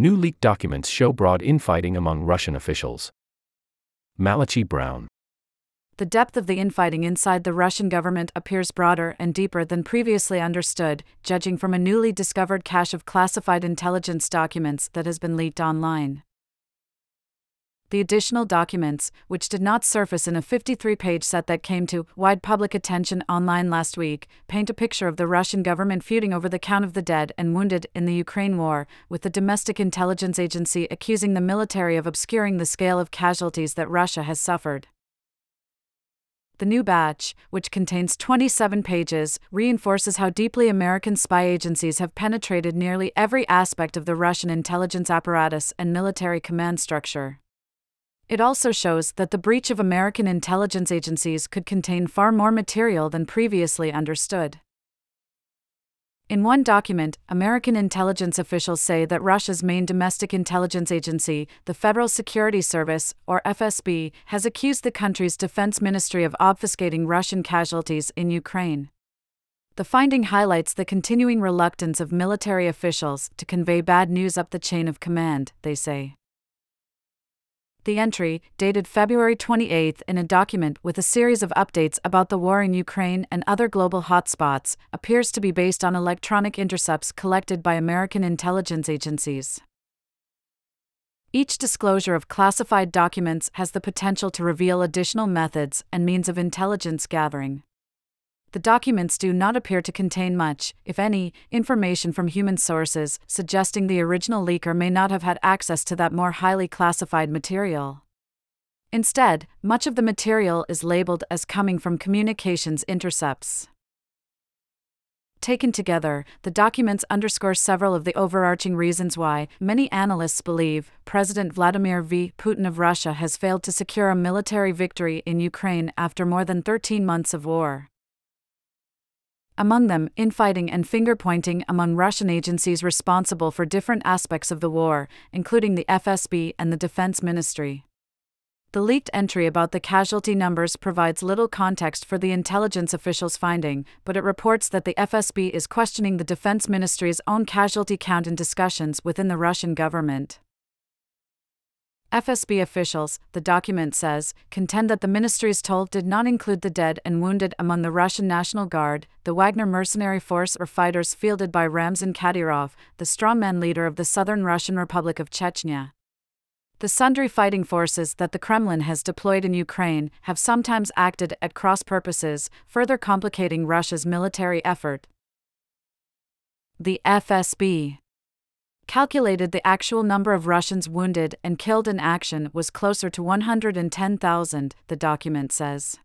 New leaked documents show broad infighting among Russian officials. Malachi Brown. The depth of the infighting inside the Russian government appears broader and deeper than previously understood, judging from a newly discovered cache of classified intelligence documents that has been leaked online. The additional documents, which did not surface in a 53 page set that came to wide public attention online last week, paint a picture of the Russian government feuding over the count of the dead and wounded in the Ukraine war, with the domestic intelligence agency accusing the military of obscuring the scale of casualties that Russia has suffered. The new batch, which contains 27 pages, reinforces how deeply American spy agencies have penetrated nearly every aspect of the Russian intelligence apparatus and military command structure. It also shows that the breach of American intelligence agencies could contain far more material than previously understood. In one document, American intelligence officials say that Russia's main domestic intelligence agency, the Federal Security Service, or FSB, has accused the country's defense ministry of obfuscating Russian casualties in Ukraine. The finding highlights the continuing reluctance of military officials to convey bad news up the chain of command, they say. The entry, dated February 28 in a document with a series of updates about the war in Ukraine and other global hotspots, appears to be based on electronic intercepts collected by American intelligence agencies. Each disclosure of classified documents has the potential to reveal additional methods and means of intelligence gathering the documents do not appear to contain much, if any, information from human sources, suggesting the original leaker may not have had access to that more highly classified material. Instead, much of the material is labeled as coming from communications intercepts. Taken together, the documents underscore several of the overarching reasons why, many analysts believe, President Vladimir V. Putin of Russia has failed to secure a military victory in Ukraine after more than 13 months of war among them infighting and finger pointing among Russian agencies responsible for different aspects of the war, including the FSB and the Defense Ministry. The leaked entry about the casualty numbers provides little context for the intelligence officials' finding, but it reports that the FSB is questioning the Defense Ministry's own casualty count in discussions within the Russian government. FSB officials, the document says, contend that the ministry's toll did not include the dead and wounded among the Russian National Guard, the Wagner mercenary force or fighters fielded by Ramzan Kadyrov, the strongman leader of the southern Russian Republic of Chechnya. The sundry fighting forces that the Kremlin has deployed in Ukraine have sometimes acted at cross purposes, further complicating Russia's military effort. The FSB calculated the actual number of Russians wounded and killed in action was closer to 110,000, the document says.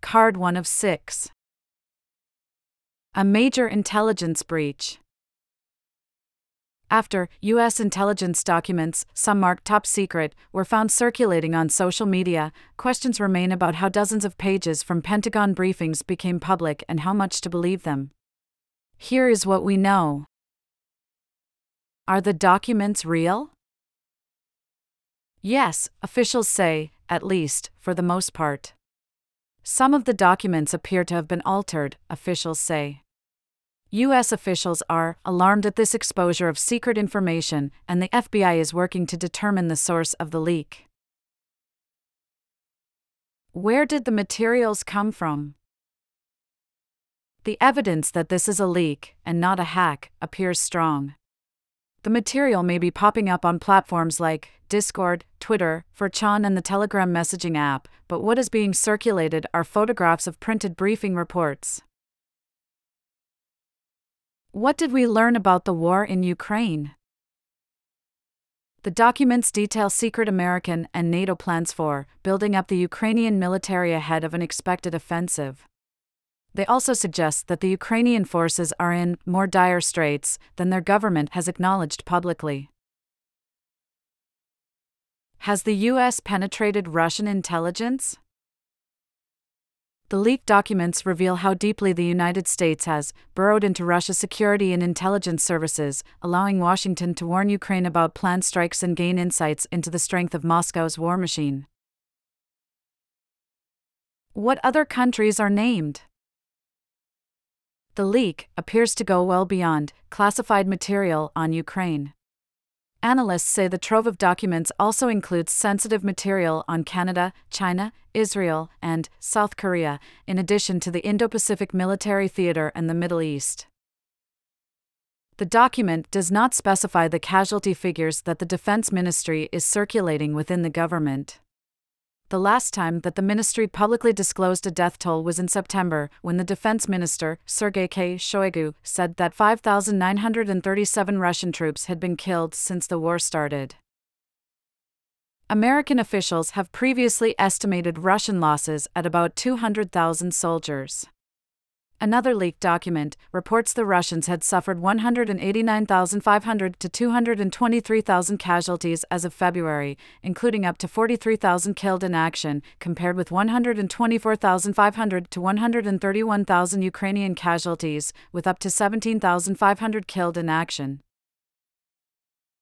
Card 1 of 6. A major intelligence breach. After U.S. intelligence documents, some marked top secret, were found circulating on social media, questions remain about how dozens of pages from Pentagon briefings became public and how much to believe them. Here is what we know. Are the documents real? Yes, officials say, at least, for the most part. Some of the documents appear to have been altered, officials say. U.S. officials are alarmed at this exposure of secret information, and the FBI is working to determine the source of the leak. Where did the materials come from? The evidence that this is a leak, and not a hack, appears strong. The material may be popping up on platforms like Discord, Twitter, 4chan, and the Telegram messaging app, but what is being circulated are photographs of printed briefing reports. What did we learn about the war in Ukraine? The documents detail secret American and NATO plans for building up the Ukrainian military ahead of an expected offensive. They also suggest that the Ukrainian forces are in more dire straits than their government has acknowledged publicly. Has the U.S. penetrated Russian intelligence? The leaked documents reveal how deeply the United States has burrowed into Russia's security and intelligence services, allowing Washington to warn Ukraine about planned strikes and gain insights into the strength of Moscow's war machine. What other countries are named? The leak appears to go well beyond classified material on Ukraine. Analysts say the trove of documents also includes sensitive material on Canada, China, Israel, and South Korea, in addition to the Indo Pacific Military Theater and the Middle East. The document does not specify the casualty figures that the Defense Ministry is circulating within the government. The last time that the ministry publicly disclosed a death toll was in September, when the defense minister, Sergei K. Shoigu, said that 5,937 Russian troops had been killed since the war started. American officials have previously estimated Russian losses at about 200,000 soldiers. Another leaked document reports the Russians had suffered 189,500 to 223,000 casualties as of February, including up to 43,000 killed in action, compared with 124,500 to 131,000 Ukrainian casualties, with up to 17,500 killed in action.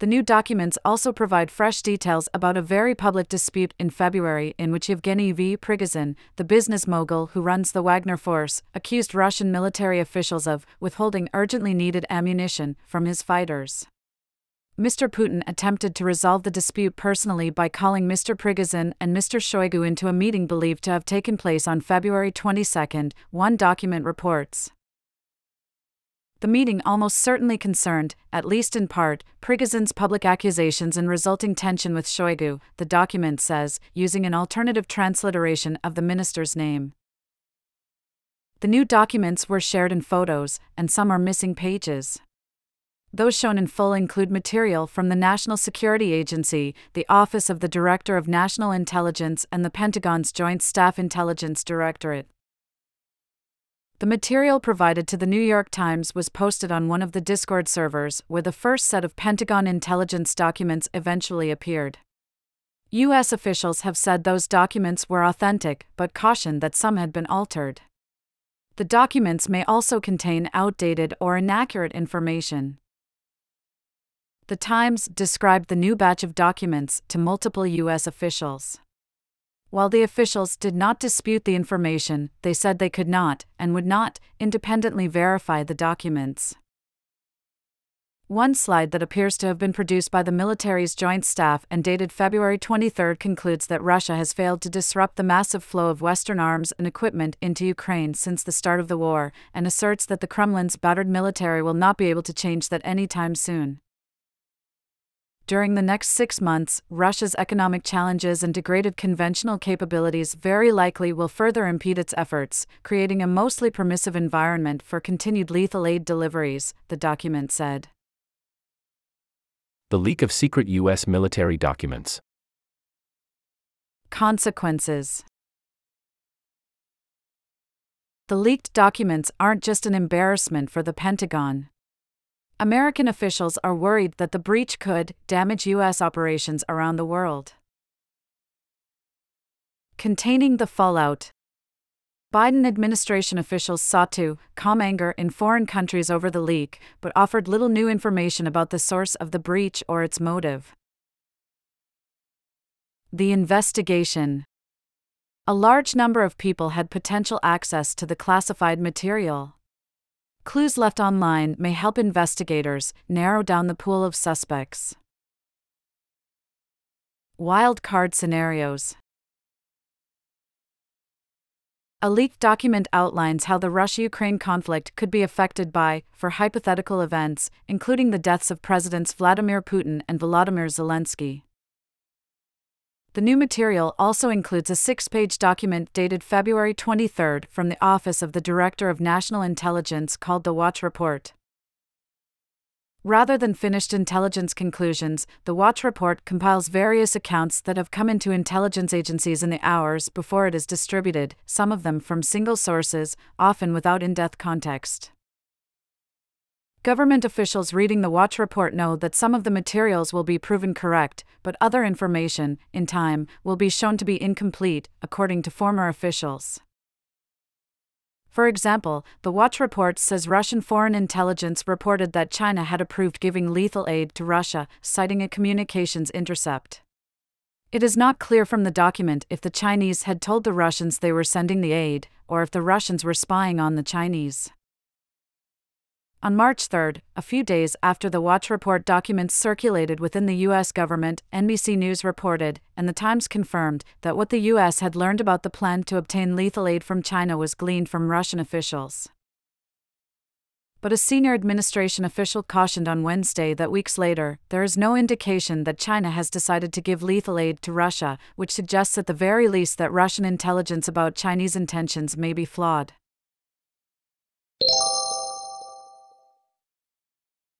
The new documents also provide fresh details about a very public dispute in February in which Yevgeny V. Prigozhin, the business mogul who runs the Wagner Force, accused Russian military officials of withholding urgently needed ammunition from his fighters. Mr. Putin attempted to resolve the dispute personally by calling Mr. Prigozhin and Mr. Shoigu into a meeting believed to have taken place on February 22, one document reports. The meeting almost certainly concerned, at least in part, Prigozhin's public accusations and resulting tension with Shoigu, the document says, using an alternative transliteration of the minister's name. The new documents were shared in photos, and some are missing pages. Those shown in full include material from the National Security Agency, the Office of the Director of National Intelligence, and the Pentagon's Joint Staff Intelligence Directorate. The material provided to the New York Times was posted on one of the Discord servers, where the first set of Pentagon intelligence documents eventually appeared. U.S. officials have said those documents were authentic, but cautioned that some had been altered. The documents may also contain outdated or inaccurate information. The Times described the new batch of documents to multiple U.S. officials. While the officials did not dispute the information, they said they could not, and would not, independently verify the documents. One slide that appears to have been produced by the military's joint staff and dated February 23 concludes that Russia has failed to disrupt the massive flow of Western arms and equipment into Ukraine since the start of the war, and asserts that the Kremlin's battered military will not be able to change that anytime soon. During the next six months, Russia's economic challenges and degraded conventional capabilities very likely will further impede its efforts, creating a mostly permissive environment for continued lethal aid deliveries, the document said. The leak of secret U.S. military documents. Consequences The leaked documents aren't just an embarrassment for the Pentagon. American officials are worried that the breach could damage U.S. operations around the world. Containing the fallout. Biden administration officials sought to calm anger in foreign countries over the leak, but offered little new information about the source of the breach or its motive. The investigation. A large number of people had potential access to the classified material. Clues left online may help investigators narrow down the pool of suspects. Wild card scenarios. A leaked document outlines how the Russia Ukraine conflict could be affected by, four hypothetical events, including the deaths of Presidents Vladimir Putin and Volodymyr Zelensky. The new material also includes a six page document dated February 23 from the Office of the Director of National Intelligence called the Watch Report. Rather than finished intelligence conclusions, the Watch Report compiles various accounts that have come into intelligence agencies in the hours before it is distributed, some of them from single sources, often without in depth context. Government officials reading the Watch report know that some of the materials will be proven correct, but other information, in time, will be shown to be incomplete, according to former officials. For example, the Watch report says Russian foreign intelligence reported that China had approved giving lethal aid to Russia, citing a communications intercept. It is not clear from the document if the Chinese had told the Russians they were sending the aid, or if the Russians were spying on the Chinese. On March 3, a few days after the Watch Report documents circulated within the U.S. government, NBC News reported, and The Times confirmed, that what the U.S. had learned about the plan to obtain lethal aid from China was gleaned from Russian officials. But a senior administration official cautioned on Wednesday that weeks later, there is no indication that China has decided to give lethal aid to Russia, which suggests at the very least that Russian intelligence about Chinese intentions may be flawed.